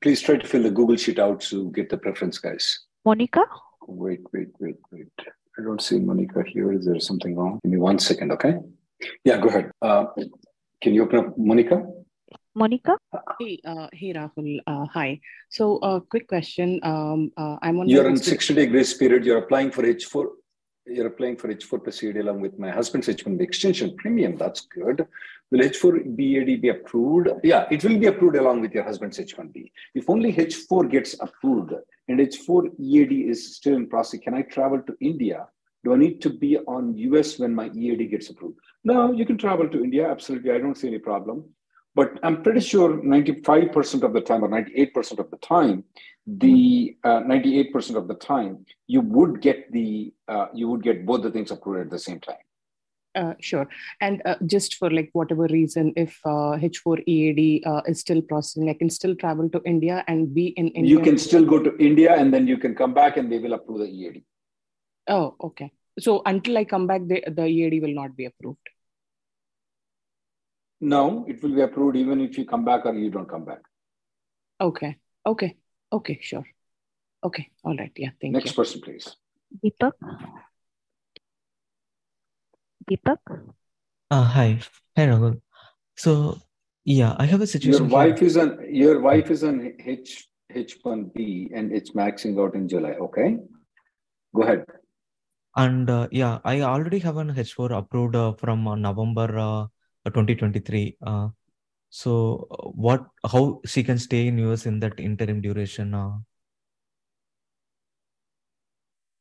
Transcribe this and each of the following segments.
please try to fill the Google Sheet out to get the preference, guys. Monica? Wait, wait, wait, wait. I don't see Monica here. Is there something wrong? Give me one second, okay? Yeah, go ahead. Uh, can you open up Monica? Monica? Hey, uh, hey, Rahul. Uh, hi. So, uh, quick question. Um, uh, I'm on. You're my in hosted- 60 day grace period. You're applying for H4. You're applying for H4 plus EAD along with my husband's H1B extension premium. That's good. Will H4 EAD be approved? Yeah, it will be approved along with your husband's H1B. If only H4 gets approved and H4 EAD is still in process, can I travel to India? Do I need to be on US when my EAD gets approved? No, you can travel to India. Absolutely. I don't see any problem. But I'm pretty sure 95% of the time or 98% of the time, the uh, 98% of the time, you would get the uh, you would get both the things approved at the same time. Uh, sure. And uh, just for like whatever reason, if uh, H4 EAD uh, is still processing, I can still travel to India and be in India. You can still go to India and then you can come back and they will approve the EAD. Oh, okay. So until I come back, the, the EAD will not be approved. No, it will be approved even if you come back or you don't come back. Okay. Okay. Okay. Sure. Okay. All right. Yeah. Thank Next you. Next person, please. Deepak? Deepak? Uh, hi, hi Rahul. So yeah, I have a situation. Your wife here. is on your wife is on H H1B and it's maxing out in July. Okay. Go ahead. and uh, yeah, I already have an H4 approved uh, from uh, November uh, 2023. Uh, so uh, what? How she can stay in US in that interim duration? Uh,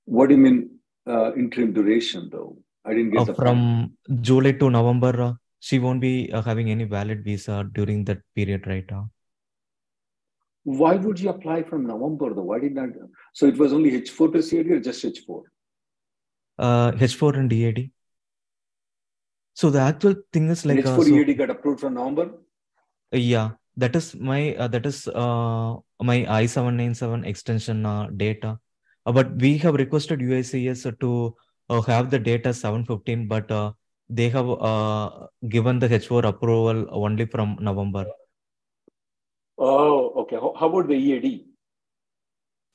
What do you mean uh, interim duration though? I didn't get uh, the point. from July to November, uh, she won't be uh, having any valid visa during that period, right? Uh, Why would you apply from November though? Why did not? So it was only H4 plus EAD or just H4? uh, H4 and EAD. So the actual thing is like uh, H4 so- EAD got approved from November. Yeah, that is my uh, that is uh, my I-797 extension uh, data. Uh, but we have requested USCIS to uh, have the data 715, but uh, they have uh, given the H4 approval only from November. Oh, okay. How, how about the EAD?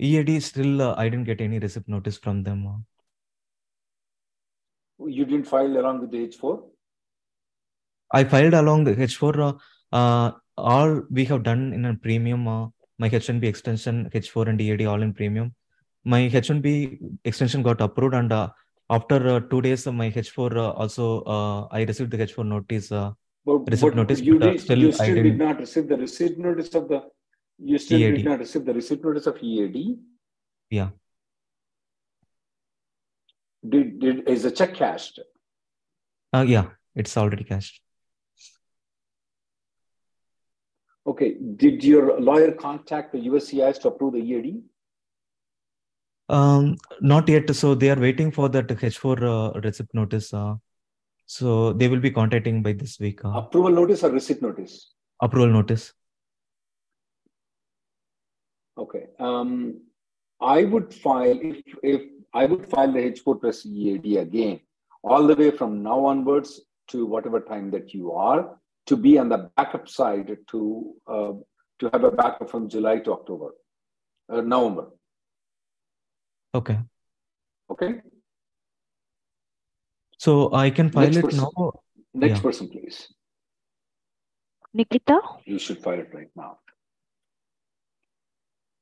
EAD still uh, I didn't get any receipt notice from them. uh. You didn't file along with the H4? I filed along the H4. Uh, uh, all we have done in a premium. Uh, my H1B extension, H4 and EAD all in premium. My H1B extension got approved, and uh, after uh, two days, uh, my H4 uh, also uh, I received the H4 notice. Uh, But, Receipt but notice, you, but, did, still you still did not receive the receipt notice of the you still EAD. did not receive the receipt notice of EAD. Yeah. Did did is the check cashed? uh, yeah, it's already cashed. Okay. Did your lawyer contact the USCIS to approve the EAD? Um, not yet. So they are waiting for that H4 uh, receipt notice. Uh, so they will be contacting by this week. Uh, Approval notice or receipt notice? approval notice. Okay. Um, I would file if if I would file the H4 plus EAD again, all the way from now onwards to whatever time that you are, to be on the backup side to uh, to have a backup from July to October, uh, November. Okay. Okay. So I can file Next it person. now. Next Yeah. person, please. Nikita? You should file it right now.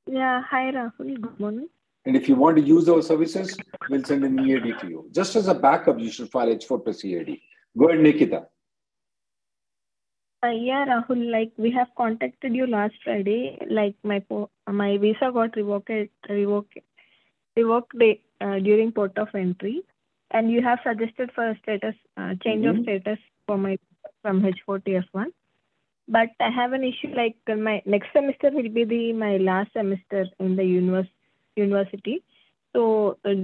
Yeah, hi Rahul. Good morning. And if you want to use our services, we'll send an EAD to you. Just as a backup, you should file H4 plus EAD. Go ahead, Nikita. Uh, yeah, Rahul, like we have contacted you last Friday. Like my po- my visa got revoked revoked revoked uh, during port of entry, and you have suggested for a status uh, change Mhm. of status for my from H4 to F1. But I have an issue. Like uh, my next semester will be the my last semester in the univers- university. So, uh,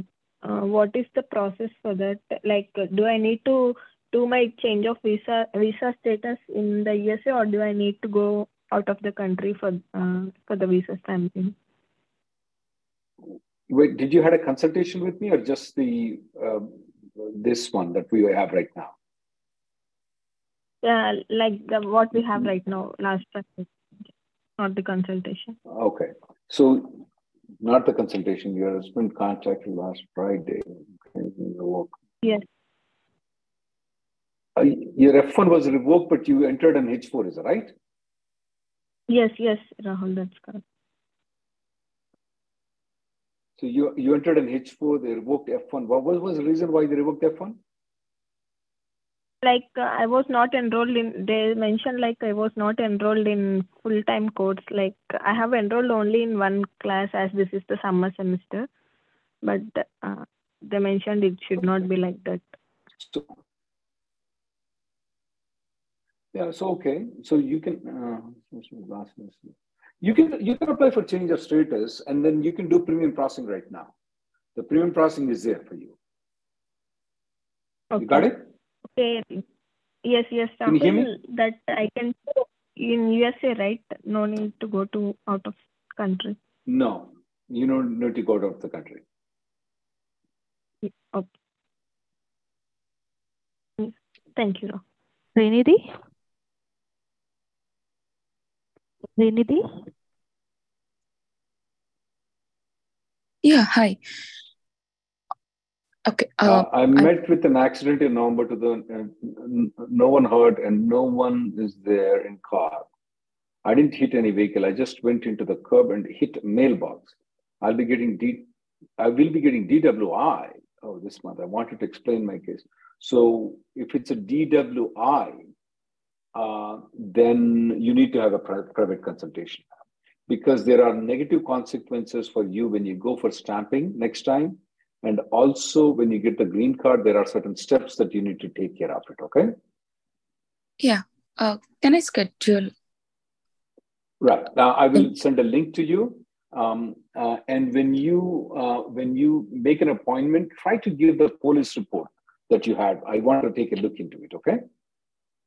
uh, what is the process for that? Like, uh, do I need to do my change of visa visa status in the USA, or do I need to go out of the country for uh, for the visa stamping? Wait, did you had a consultation with me or just the um, this one that we have right now? Yeah, like the, what we have right now, last Friday, not the consultation. Okay. So not the consultation. Your husband contacted last Friday. Okay. Yes. Uh, your F1 was revoked, but you entered an H4, is that right? Yes, yes, Rahul, that's correct. So you you entered an H4, they revoked F1. What was, was the reason why they revoked F1? Like uh, I was not enrolled in. They mentioned like I was not enrolled in full time course. Like I have enrolled only in one class as this is the summer semester, but uh, they mentioned it should not be like that. So, yeah, so okay. So you can uh, you can you can apply for change of status and then you can do premium processing right now. The premium processing is there for you. Okay. You got it? Okay. Yes, yes, Can you hear me? That I can do in USA, right? No need to go to out of country. No, you don't need to go out of the country. Okay. Thank you. Rahul. Renidhi? Renidhi? Yeah, hi. Okay. Uh, Uh, I met with an accident in November to the uh, no one hurt and no one is there in car. I didn't hit any vehicle. I just went into the curb and hit mailbox. I'll be getting D. I will be getting DWI. Oh, this month. I wanted to explain my case. So if it's a DWI, uh, then you need to have a private consultation because there are negative consequences for you when you go for stamping next time and also, when you get the green card, there are certain steps that you need to take care of it. Okay. yeah. Uh, can I schedule? Right. Now, I will send a link to you. Um, uh, and when you uh, when you make an appointment, try to give the police report that you had. I want to take a look into it. Okay.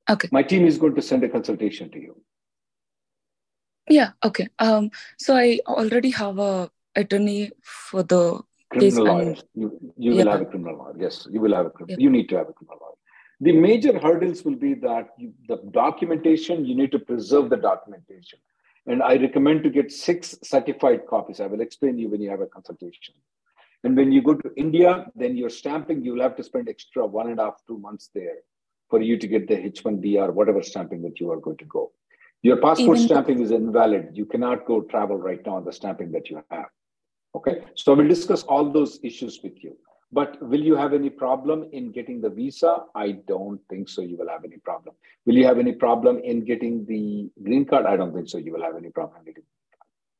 Okay. My team is going to send a consultation to you. Yeah. Okay. Um. So I already have a attorney for the Criminal lawyer. You, you will have a criminal lawyer. Yes, you will have a criminal. Yeah. You need to have a criminal lawyer. The major hurdles will be that you, the documentation, you need to preserve the documentation. And I recommend to get six certified copies. I will explain you when you have a consultation. And when you go to India, then you're stamping, you will have to spend extra one and a half, two months there for you to get the H1B or whatever stamping that you are going to go. Your passport Even- stamping is invalid. You cannot go travel right now on the stamping that you have. Okay, so I will discuss all those issues with you. But will you have any problem in getting the visa? I don't think so. You will have any problem. Will you have any problem in getting the green card? I don't think so. You will have any problem getting.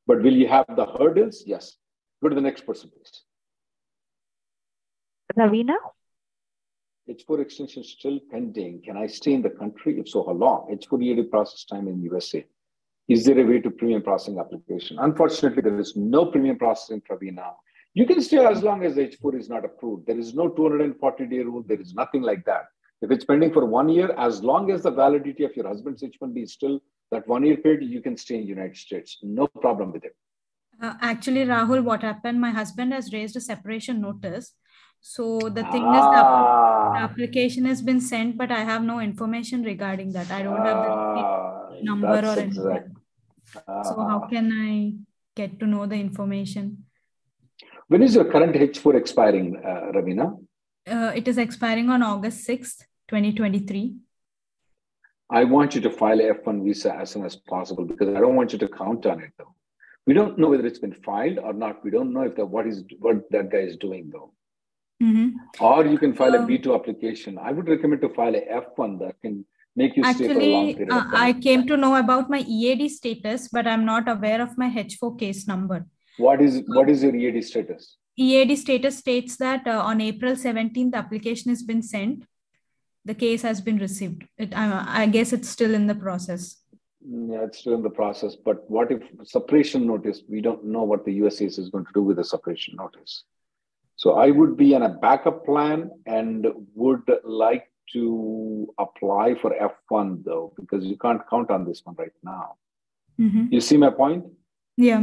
But will you have the hurdles? Yes. Go to the next person, please. Ravina? H4 extension still pending. Can I stay in the country? If so, how long? H4 EAD process time in USA. Is there a way to premium processing application? Unfortunately, there is no premium processing for now. You can stay as long as H4 is not approved. There is no 240 day rule. There is nothing like that. If it's pending for one year, as long as the validity of your husband's H1B is still that one year period, you can stay in United States. No problem with it. Uh, actually, Rahul, what happened? My husband has raised a separation notice. So the thing is, the, the Ah, application has been sent, but I have no information regarding that. I don't have the ah, number or anything. exact. So how Ah. can I get to know the information? When is your current H4 expiring, uh, Ravina? Uh, it is expiring on August 6th, 2023. I want you to file a F1 visa as soon as possible because I don't want you to count on it though. We don't know whether it's been filed or not. We don't know if the what is what that guy is doing though. Mhm. Or you can file a Um, B2 application. I would recommend to file a F1 that can make you stay for a long Actually, period uh. I came to know about my EAD status, but I'm not aware of my H4 case number. What is what is your EAD status? EAD status states that uh, on April 17th, the application has been sent. The case has been received. It, I, I guess it's still in the process. Mm, Yeah, it's still in the process. But what if separation notice? We don't know what the USCIS is going to do with the separation notice. So I would be on a backup plan and would like to apply for F1 though, because you can't count on this one right now. Mhm. You see my point? Yeah.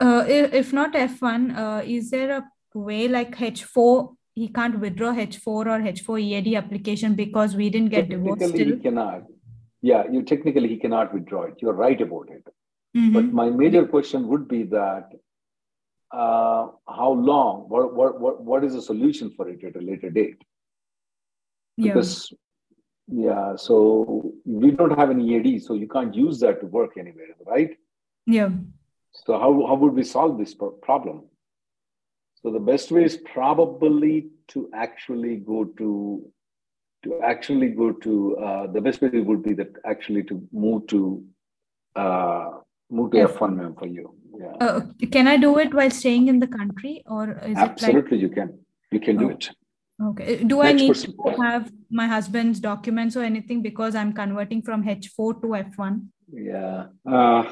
Uh, if, if not F1, uh, is there a way like H4? He can't withdraw H4 or H4 EAD application because we didn't get divorced Technically, still. he cannot. Yeah, you technically he cannot withdraw it. You're right about it. Mhm. But my major question would be that uh, how long? What, what what what is the solution for it at a later date? Because yeah, so we don't have any EAD, so you can't use that to work anywhere, right? Yeah. So how how would we solve this problem? So the best way is probably to actually go to to actually go to uh, the best way would be that actually to move to uh, move to F1. F1 for you. Yeah, Uh, can I do it while staying in the country or is it absolutely you can you can do Oh. it. okay. Do I need person, to have my husband's documents or anything because I'm converting from H4 to F1? Yeah. Uh,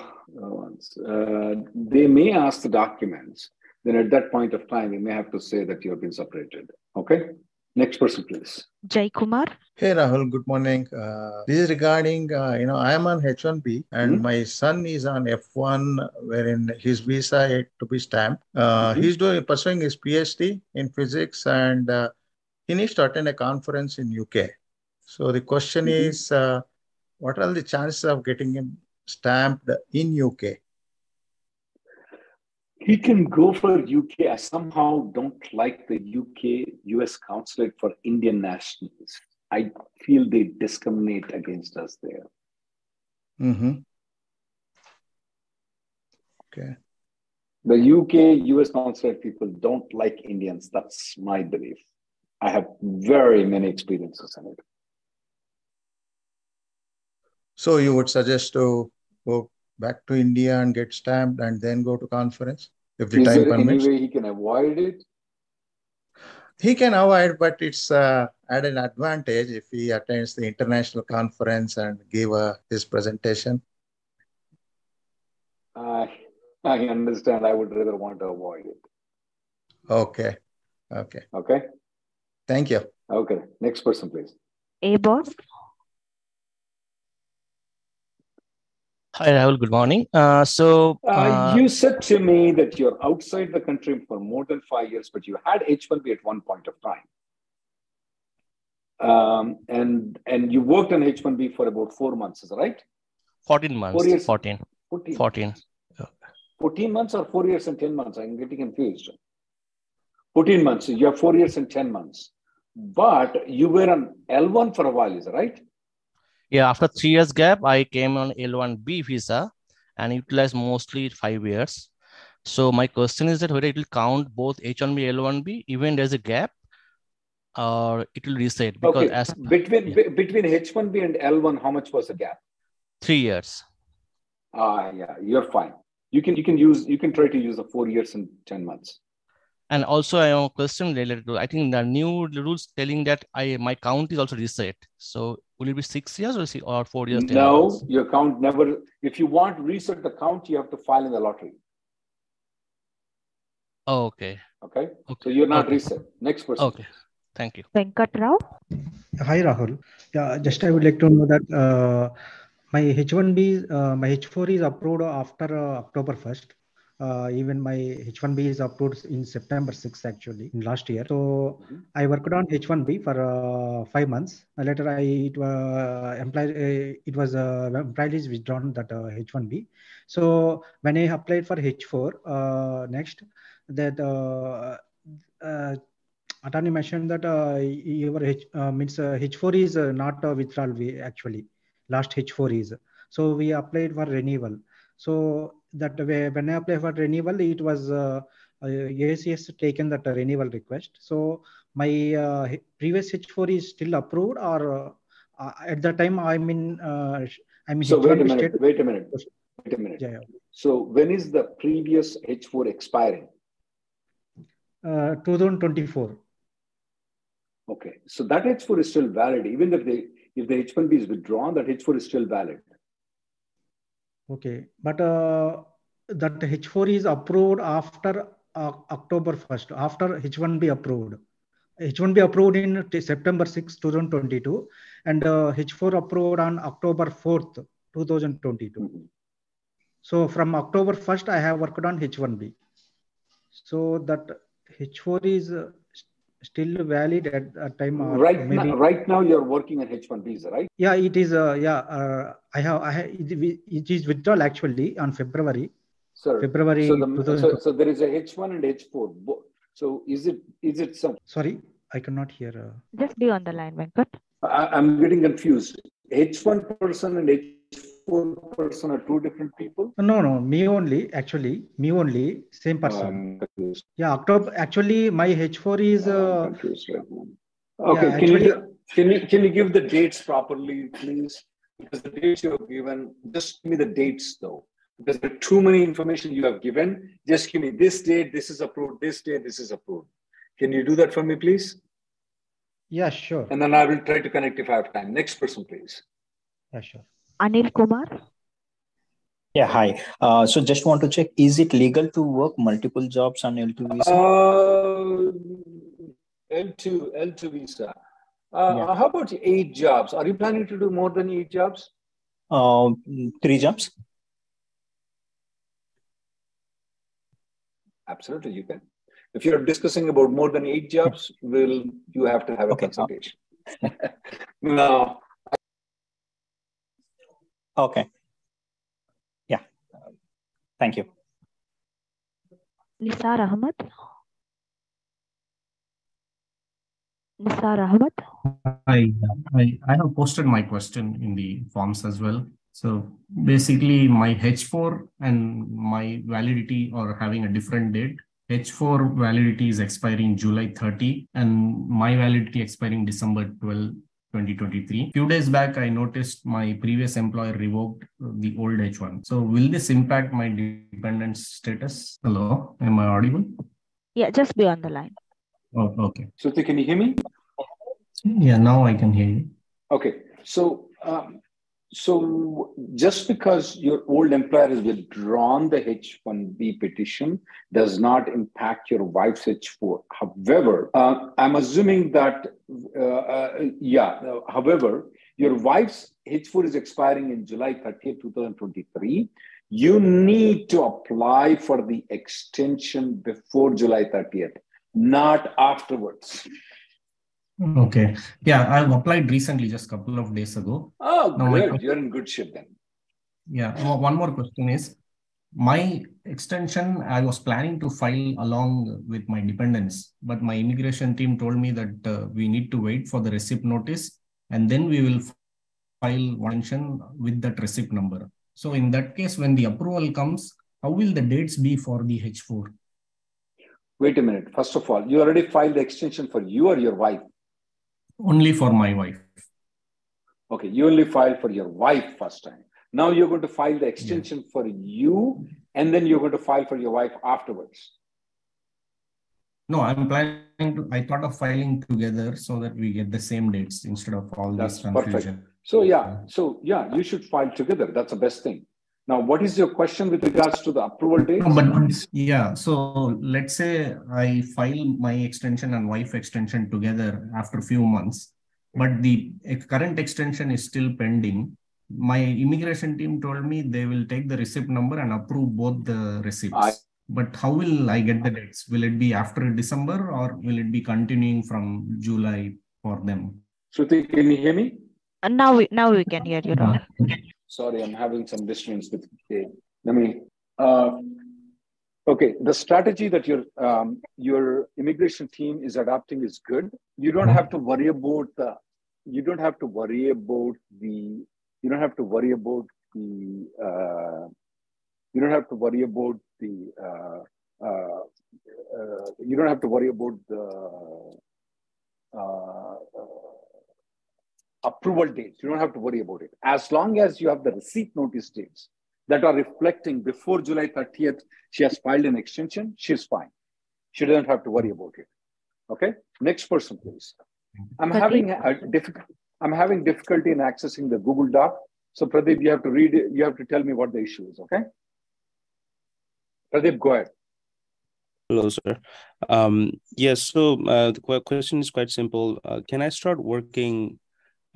uh, they may ask the documents. Then at that point of time, we may have to say that you have been separated. Okay. Next person, please. Jai Kumar. Hey Rahul, good morning. Uh, this is regarding, uh, you know, I am on H1B and Mhm. my son is on F1, wherein his visa yet to be stamped. Uh, Mhm. He's doing pursuing his PhD in physics and uh, he needs to attend a conference in UK. So the question Mhm. is, uh, what are the chances of getting him stamped in UK? He can go for UK. I somehow don't like the UK US consulate for Indian nationals. I feel they discriminate against us there. Mm-hmm. Okay. The UK US consulate people don't like Indians. That's my belief. I have very many experiences in it. So you would suggest to go back to India and get stamped and then go to conference if the Is time there any way he can avoid it? He can avoid, but it's uh, at an advantage if he attends the international conference and give uh, his presentation. I I understand. I would rather want to avoid it. Okay. Okay. Okay. Thank you. Okay. Next person, please. A boss. Hi, Rahul. Good morning. Uh, so, Uh, uh, you said to me that you're outside the country for more than five years, but you had H1B at one point of time. Um, and and you worked on H1B for about four months, is that right? 14 months. Four years. 14. 14. 14. 14 months or four years and 10 months? I'm getting confused. 14 months. You have four years and 10 months. But you were on L1 for a while, is that right? Yeah, after three years gap, I came on L1B visa and utilized mostly five years. So my question is that whether it will count both H1B, L1B, even there's a gap, or it will reset because Okay. as Between yeah. be- between H1B and L1, how much was the gap? three years. Ah, yeah, you're fine. You can you can use you can try to use the four years and 10 months. And also, I have a question related to I think the new rules telling that I my count is also reset. So will it be six years or, si- or four years? 10 No, months? your count never. If you want to reset the count, you have to file in the lottery. Oh, okay. Okay. So Okay. you're not Okay. reset. Next person. Okay. Thank you. Venkat Rao. Hi, Rahul. Yeah, just I would like to know that uh, my H1B, uh, my H4 is approved after uh, October 1st. Uh, even my H1B is approved in September 6th, actually, in last year. So Mhm. I worked on H1B for uh, five months. Uh, later, I it, uh, employed, uh, it was uh, employee is withdrawn that uh, H1B. So when I applied for H4 uh, next, that uh, uh, attorney mentioned that uh, your H, uh, means uh, H4 is uh, not a withdrawal actually. Last H4 is. So we applied for renewal. So that way, when I apply for renewal, it was uh, uh, ACS taken that renewal request. So my uh, previous H4 is still approved, or uh, at the time I'm in. Uh, I'm in so H1 wait a minute. state. Wait a minute. Wait a minute. Yeah, yeah. So when is the previous H4 expiring? Uh, 2024. Okay, so that H4 is still valid, even if the if the H1B is withdrawn, that H4 is still valid. Okay, but uh, that H4 is approved after uh, October 1st, after H1B approved. H1B approved in September 6, 2022, and uh, H4 approved on October 4th, 2022. So from October 1st, I have worked on H1B. So that H4 is still valid at that time. Or Right maybe, now, right now you're working on H1 visa, right? Yeah, it is. Uh, yeah, uh, I have. I have. It, it is withdrawal actually on February. Sir, February so, the, so, so there is a H1 and H4. So is it is it some? Sorry, I cannot hear. Uh, Just be on the line, Venkat. I, I'm getting confused. H1 person and H4 person are two different people. no, no, me only. Actually, me only. Same person. I'm yeah, October. Actually, my H4 is. I'm Uh, right. Okay, yeah, can you can you can you give the dates properly, please? Because the dates you have given, just give me the dates though. Because there are too many information you have given. Just give me this date, this is approved, this date, this is approved. Can you do that for me, please? yeah, sure. And then I will try to connect if I have time. Next person, please. Yeah, sure. Anil Kumar. Yeah, hi. Uh, so just want to check, is it legal to work multiple jobs on L2 visa? Uh, L2, L2 visa. Uh, Yeah. How about eight jobs? Are you planning to do more than eight jobs? Uh, three jobs? Absolutely, you can. If you're discussing about more than eight jobs, will you have to have a Okay. consultation? no, Okay. Yeah. Thank you. Nisar Ahmad. Nisar Ahmad. I, I I have posted my question in the forms as well. So basically, my H4 and my validity are having a different date. H4 validity is expiring July 30, and my validity expiring December 12, 2023. Few days back, I noticed my previous employer revoked the old H1. So will this impact my dependent status? Hello, am I audible? Yeah, just be on the line. Oh, okay. So can you hear me? Yeah, now I can hear you. Okay, so um, so just because your old employer has withdrawn the H-1B petition does not impact your wife's H-4. However, uh, I'm assuming that uh, uh, yeah. uh, however, your wife's H-4 is expiring in July 30th, 2023. You need to apply for the extension before July 30th, not afterwards. Okay. Yeah, I've applied recently, just a couple of days ago. Oh, Now good. question- You're in good shape then. Yeah, one more question is my extension, I was planning to file along with my dependents, but my immigration team told me that uh, we need to wait for the receipt notice and then we will file one extension with that receipt number. So in that case, when the approval comes, how will the dates be for the H4? Wait a minute. First of all, you already filed the extension for you or your wife. Only for my wife. Okay, you only filed for your wife first time. Now you're going to file the extension for you, and then you're going to file for your wife afterwards. No, I'm planning to, I thought of filing together so that we get the same dates instead of all That's this perfect. So yeah, so yeah, you should file together. That's the best thing. Now, what is your question with regards to the approval date? No, but yeah, so let's say I file my extension and wife extension together after a few months, but the current extension is still pending. My immigration team told me they will take the receipt number and approve both the receipts. I- But how will I get the dates? Will it be after December or will it be continuing from July for them? Shruti, can you hear me? Uh, now we now we can hear you. Rahul. Sorry, I'm having some disturbance with. okay, Let me. Uh, okay, the strategy that your um, your immigration team is adopting is good. You don't have to worry about the. You don't have to worry about the. You don't have to worry about the. Uh, don't have to worry about the uh, uh, uh, you don't have to worry about the uh, approval dates. You don't have to worry about it. As long as you have the receipt notice dates that are reflecting before July 30th, she has filed an extension, she's fine. She doesn't have to worry about it. Okay. Next person, please. I'm having a difficult. I'm having difficulty in accessing the Google Doc. So Pradeep, you have to read it. You have to tell me what the issue is. Okay. Pradeep, go ahead. Hello, sir. Um, yes. So uh, the question is quite simple. Uh, can I start working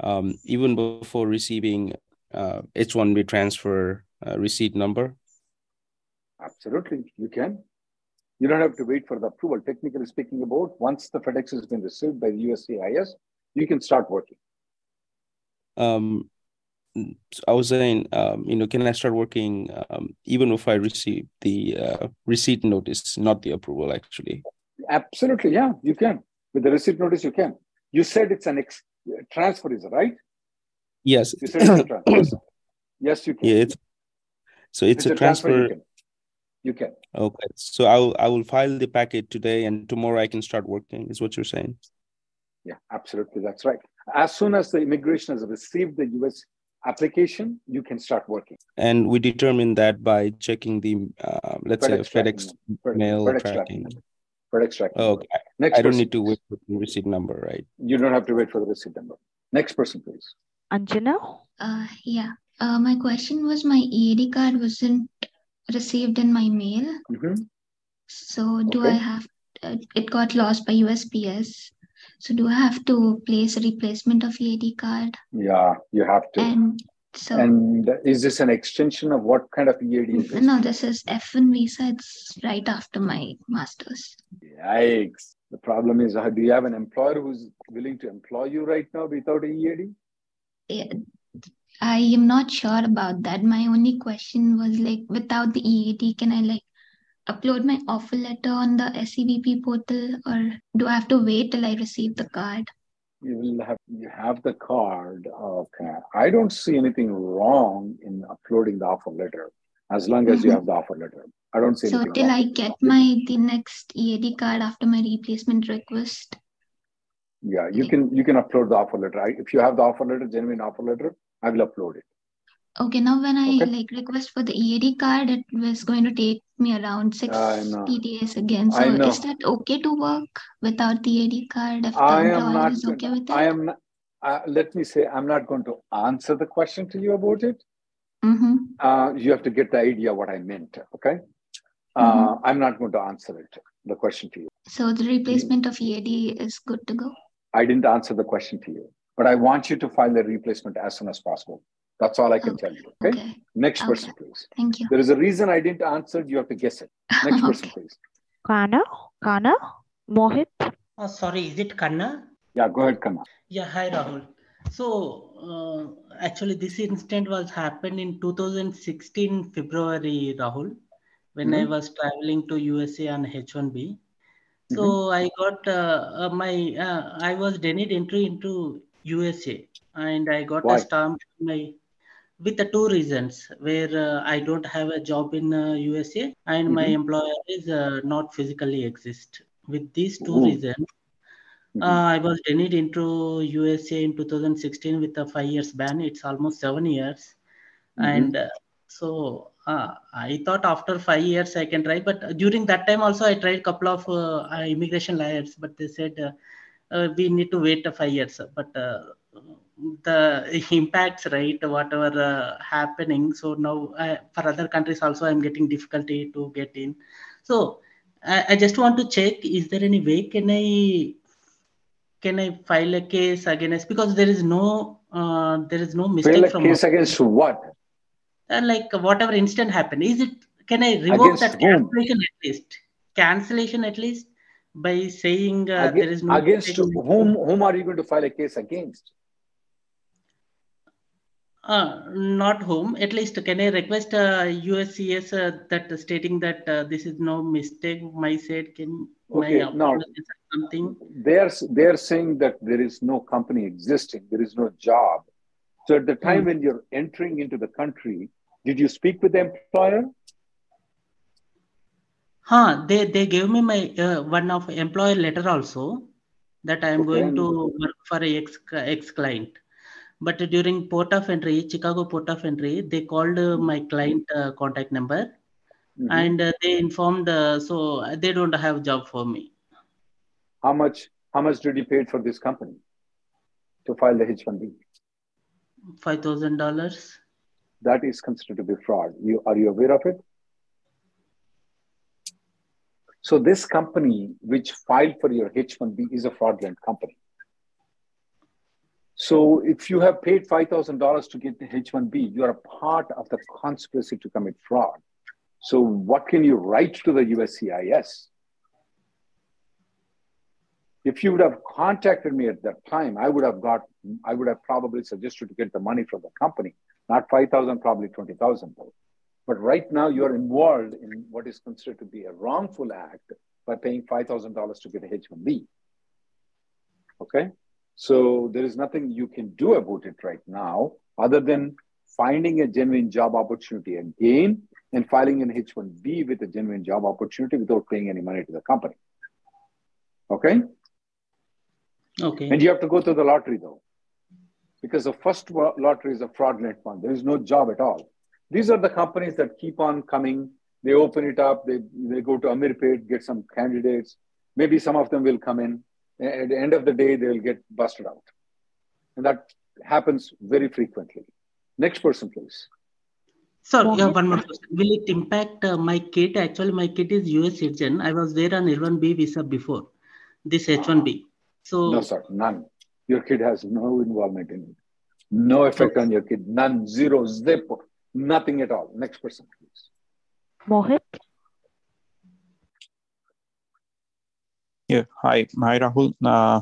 um, even before receiving uh, H-1B transfer uh, receipt number? Absolutely, you can. You don't have to wait for the approval. Technically speaking, about once the FedEx has been received by the USCIS, you can start working. Um, I was saying, um, you know, can I start working um, even if I receive the uh, receipt notice, not the approval, actually? Absolutely, yeah, you can. With the receipt notice, you can. You said it's an ex- transfer, is right? Yes. You said it's a transfer. yes, you can. Yeah, it's so it's, It's a, a transfer, transfer. you can. You can. Okay, so I will I will file the packet today, and tomorrow I can start working. Is what you're saying? Yeah, absolutely. That's right. As soon as the immigration has received the US application, you can start working. And we determine that by checking the uh, let's FedEx say FedEx mail FedEx tracking. tracking. FedEx tracking. Oh, okay. Next I don't need to wait for the receipt number, right? You don't have to wait for the receipt number. Next person, please. Anjana? Uh, yeah. Uh, my question was my EAD card wasn't received in my mail. Mhm. So do I have, uh, it got lost by USPS. So do I have to place a replacement of EAD card? Yeah, you have to. And so, And is this an extension of what kind of EAD is this? no, this is F1 visa. It's right after my master's. Yikes. The problem is, uh, do you have an employer who's willing to employ you right now without a EAD? Yeah, I am not sure about that. My only question was like, without the EAD, can I like upload my offer letter on the SEVP portal or do I have to wait till I receive the card? You will have you have the card. Okay. I don't see anything wrong in uploading the offer letter as long as you Mhm. have the offer letter. I don't see So anything till wrong. I get my the next EAD card after my replacement request. Yeah, you can you can upload the offer letter. I, if you have the offer letter, genuine offer letter, I will upload it. Okay, now when I Okay. like request for the EAD card, it was going to take me around six know. 60 days again. So is that okay to work without the EAD card if the I am employer not. is okay with I am. Not, uh, let me say, I'm not going to answer the question to you about it. Mm-hmm. Uh, you have to get the idea what I meant. Okay. Uh, Mhm. I'm not going to answer it. The question to you. So the replacement of EAD is good to go. I didn't answer the question to you, but I want you to file the replacement as soon as possible. That's all I can tell you. Okay. Next Okay. person, please. Thank you. There is a reason I didn't answer. You have to guess it. Next person, please. Kana? Kana? Mohit? Oh, sorry, is it Kanna? Yeah, go ahead, Kanna. Yeah, hi Rahul. So uh, actually, this incident was happened in 2016 February, Rahul, when I Mhm. was traveling to USA on H1B. So Mhm. I got uh, uh, my uh, I was denied entry into USA, and I got Why? a stamp in my with the two reasons where uh, I don't have a job in uh, USA and my Mhm. employer is uh, not physically exist. With these two Ooh. reasons, Mhm. uh, I was denied into USA in 2016 with a five years ban. It's almost seven years, Mhm. and uh, so uh, I thought after five years I can try. But during that time also I tried couple of immigration lawyers, but they said uh, uh, we need to wait uh, five years. But uh, the impacts, right, whatever uh, happening. So now uh, for other countries also I'm getting difficulty to get in. So I, I just want to check: is there any way can I can I file a case against because there is no uh, there is no mistake File a from case against what? uh, like whatever incident happened is it can i revoke Against that whom? cancellation at least cancellation at least by saying uh, Aga- there is no against whom? Whom are you going to file a case against? Uh, not home. at least can i request uh, USCIS uh, that stating that uh, this is no mistake my side can Okay, my or something they are they are saying that there is no company existing, there is no job. So at the time Hmm. when you're entering into the country, did you speak with the employer? Huh, they they gave me my uh, one of employer letter also that I am Okay, going and- to work for a ex ex client. But during port of entry, Chicago port of entry, they called my client uh, contact number Mhm. and uh, they informed uh, so they don't have job for me. How much? How much did you pay for this company to file the H-1B? Five thousand dollars. That is considered to be fraud. You are you aware of it? So this company which filed for your H-1B is a fraudulent company. So if you have paid five thousand dollars to get the H-1B, you are a part of the conspiracy to commit fraud. So what can you write to the USCIS? If you would have contacted me at that time, I would have got, I would have probably suggested to get the money from the company, not 5,000, probably 20,000. But right now you are involved in what is considered to be a wrongful act by paying $5,000 to get a H1B. Okay. So there is nothing you can do about it right now other than finding a genuine job opportunity again and filing an H1B with a genuine job opportunity without paying any money to the company. Okay. Okay. And you have to go to the lottery though, because the first lottery is a fraudulent one. There is no job at all. These are the companies that keep on coming. They open it up. They, they go to Ameerpet, get some candidates. Maybe some of them will come in. At the end of the day, they will get busted out. And that happens very frequently. Next person, please. Sir, yeah, one more question. Will it impact uh, my kid? Actually, my kid is US citizen. I was there on L1B visa before this H1B. So No, sir, none. Your kid has no involvement in it. No effect on your kid. None, zero, zip, nothing at all. Next person, please. Mohit. Yeah, hi, hi Rahul. Uh,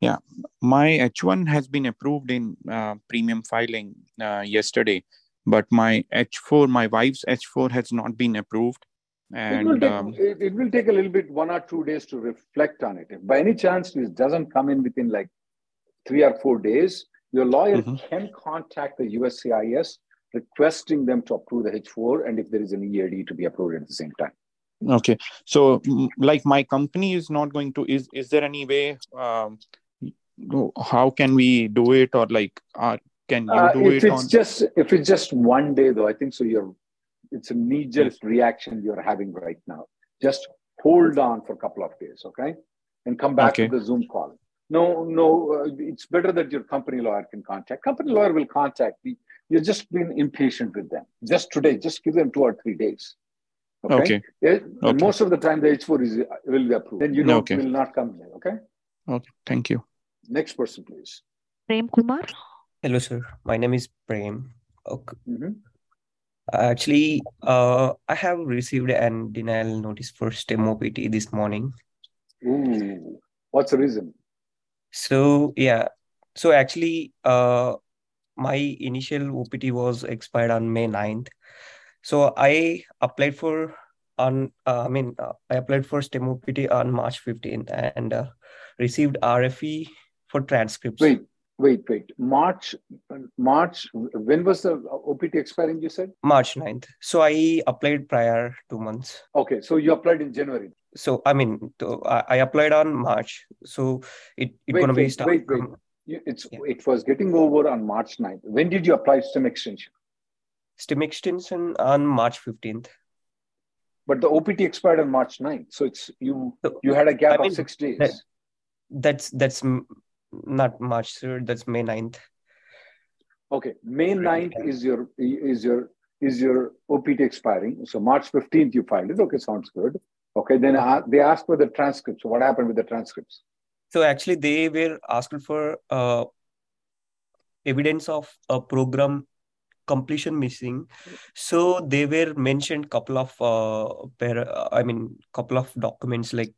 yeah, my H1 has been approved in uh, premium filing uh, yesterday, but my H4, my wife's H4 has not been approved. It will, take, um, it, it will take a little bit, one or two days to reflect on it. If by any chance this doesn't come in within like three or four days, your lawyer can contact the USCIS requesting them to approve the H4 and if there is an EAD to be approved at the same time. Okay, so like my company is not going to, is is there any way, um, how can we do it or like, uh, can you Uh, do if it it's on? just if it's just one day though, I think so. You're it's a knee jerk reaction you're having right now. Just hold on for a couple of days, okay, and come back Okay. to the Zoom call. No, no, uh, it's better that your company lawyer can contact. Company lawyer will contact me. You're just being impatient with them. Just today, just give them two or three days. Okay. Okay. Yeah, Okay. Most of the time, the H4 is will be approved. Then you know Okay. will not come there. Okay. Okay, thank you. Next person, please. Prem Kumar. Hello, sir. My name is Prem. Okay. Mhm. Actually, uh, I have received an denial notice for STEM OPT this morning. Ooh, what's the reason? So yeah, so actually, uh, my initial OPT was expired on May 9th. So I applied for on uh, I mean uh, I applied for STEM OPT on March 15th and uh, received RFE for transcripts. Wait, wait, wait. March, March. When was the OPT expiring? You said. March 9th. So I applied prior two months. Okay, so you applied in January. So I mean, to, I, I applied on March. So it it wait, gonna be start wait, wait. You, it's it was getting over on March 9th. When did you apply STEM extension? STEM extension on March 15th. But the OPT expired on March 9th. So it's you you had a gap I mean, of six days. that- that's that's not March, sir. That's May 9th. Okay, May 9th is your is your is your OPT expiring. So March 15th you filed it. Okay, sounds good. Okay, then uh, they asked for the transcripts. What happened with the transcripts? So actually, they were asked for uh, evidence of a program completion missing. So they were mentioned couple of uh, par- I mean, couple of documents like,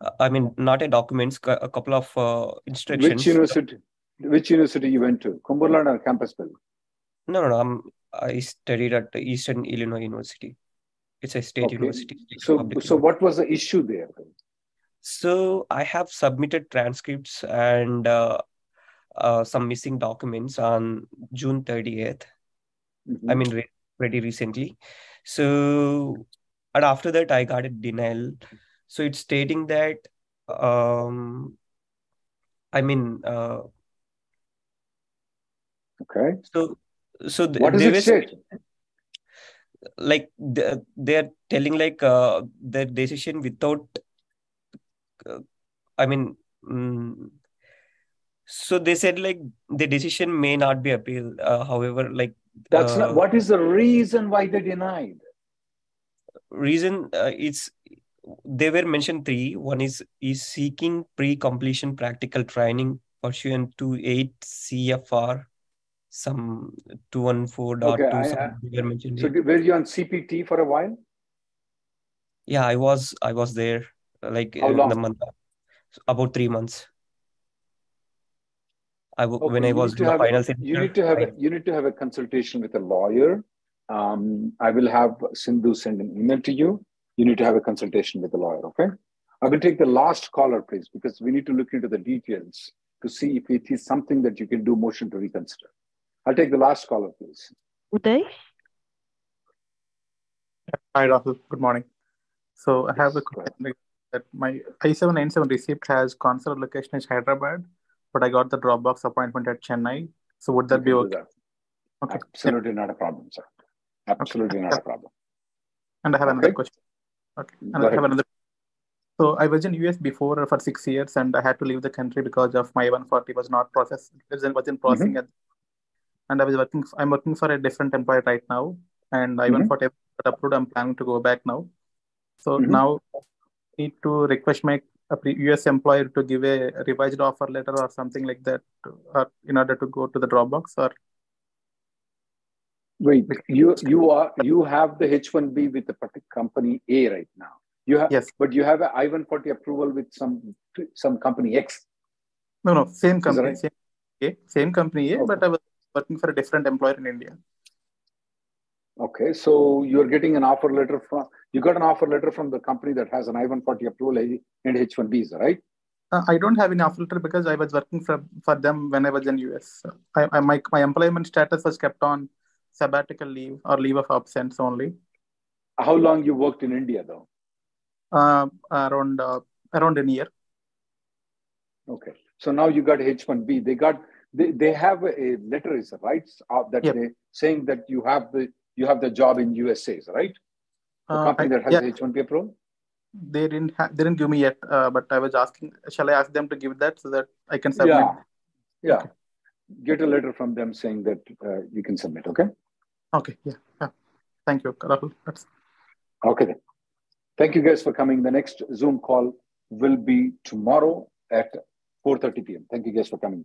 uh, I mean, not a documents, a couple of uh, instructions. Which university? Which university you went to? Cumberland or Campbellsville? No, no, no. I'm, I studied at Eastern Illinois University. It's a state Okay. university. So public so what was the issue there? So I have submitted transcripts and uh, uh, some missing documents on June 30th. I mean, re- pretty recently. So and after that I got a denial. So it's stating that um, I mean, uh, okay. So so th- What does it say? like the- they're telling like uh, the decision without uh, i mean mm, so they said like the decision may not be appealed uh, however like That's uh, not. What is the reason why they denied? reason uh, it's they were mentioned three one is is seeking pre-completion practical training pursuant to 8 cfr some 214.2 Okay, I- some I- mentioned So here. were you on CPT for a while? Yeah, I was I was there like How in long? the month about three months. I w- Okay, when I you was need to the have a- you need to have I, a, you need to have a consultation with a lawyer. Um, I will have Sindhu send an email to you. You need to have a consultation with the lawyer. Okay. I will take the last caller, please, because we need to look into the details to see if it is something that you can do motion to reconsider. I'll take the last caller, please. Uday? Hi, Rahul. Good morning. So I have a question that my I-797 receipt has consular location is Hyderabad, but I got the Dropbox appointment at Chennai. So would that You be okay? that. Okay. Absolutely not a problem, sir. Absolutely not a problem. And I have another Okay. question. Okay. And Go I have ahead. another. So I was in US before for six years, and I had to leave the country because of my 140 was not processed. It wasn't wasn't processing Mm-hmm. at and I was working. I'm working for a different employer right now, and I Mhm. went for got approved. I'm planning to go back now. So Mhm. now I need to request my a US employer to give a revised offer letter or something like that, or in order to go to the Dropbox. Or Wait, you you are you have the H-1B with the particular company A right now. You have yes, but you have an I-140 approval with some some company X. no, no, same company, right? same A, same company A, but I was working for a different employer in India. Okay, so you're getting an offer letter from you got an offer letter from the company that has an I-140 approval and H-1Bs, right? Uh, I don't have an offer letter because I was working for, for them when I was in US. I, I my my employment status was kept on sabbatical leave or leave of absence only. How long you worked in India though? Uh, around uh, around a year. Okay, so now you got H-1B. They got they, they have a letter, is right? Uh, that Yep. they saying that you have the you have the job in USA, right? Uh, company that has yeah. the H-1B approval. They didn't ha- they didn't give me yet, uh, but I was asking, shall I ask them to give that so that I can submit? Yeah, yeah. Get a letter from them saying that uh, you can submit. Okay. Okay, yeah, yeah. Thank you, Rahul. That's Okay then. Thank you guys for coming. The next Zoom call will be tomorrow at 4:30 p.m. Thank you guys for coming.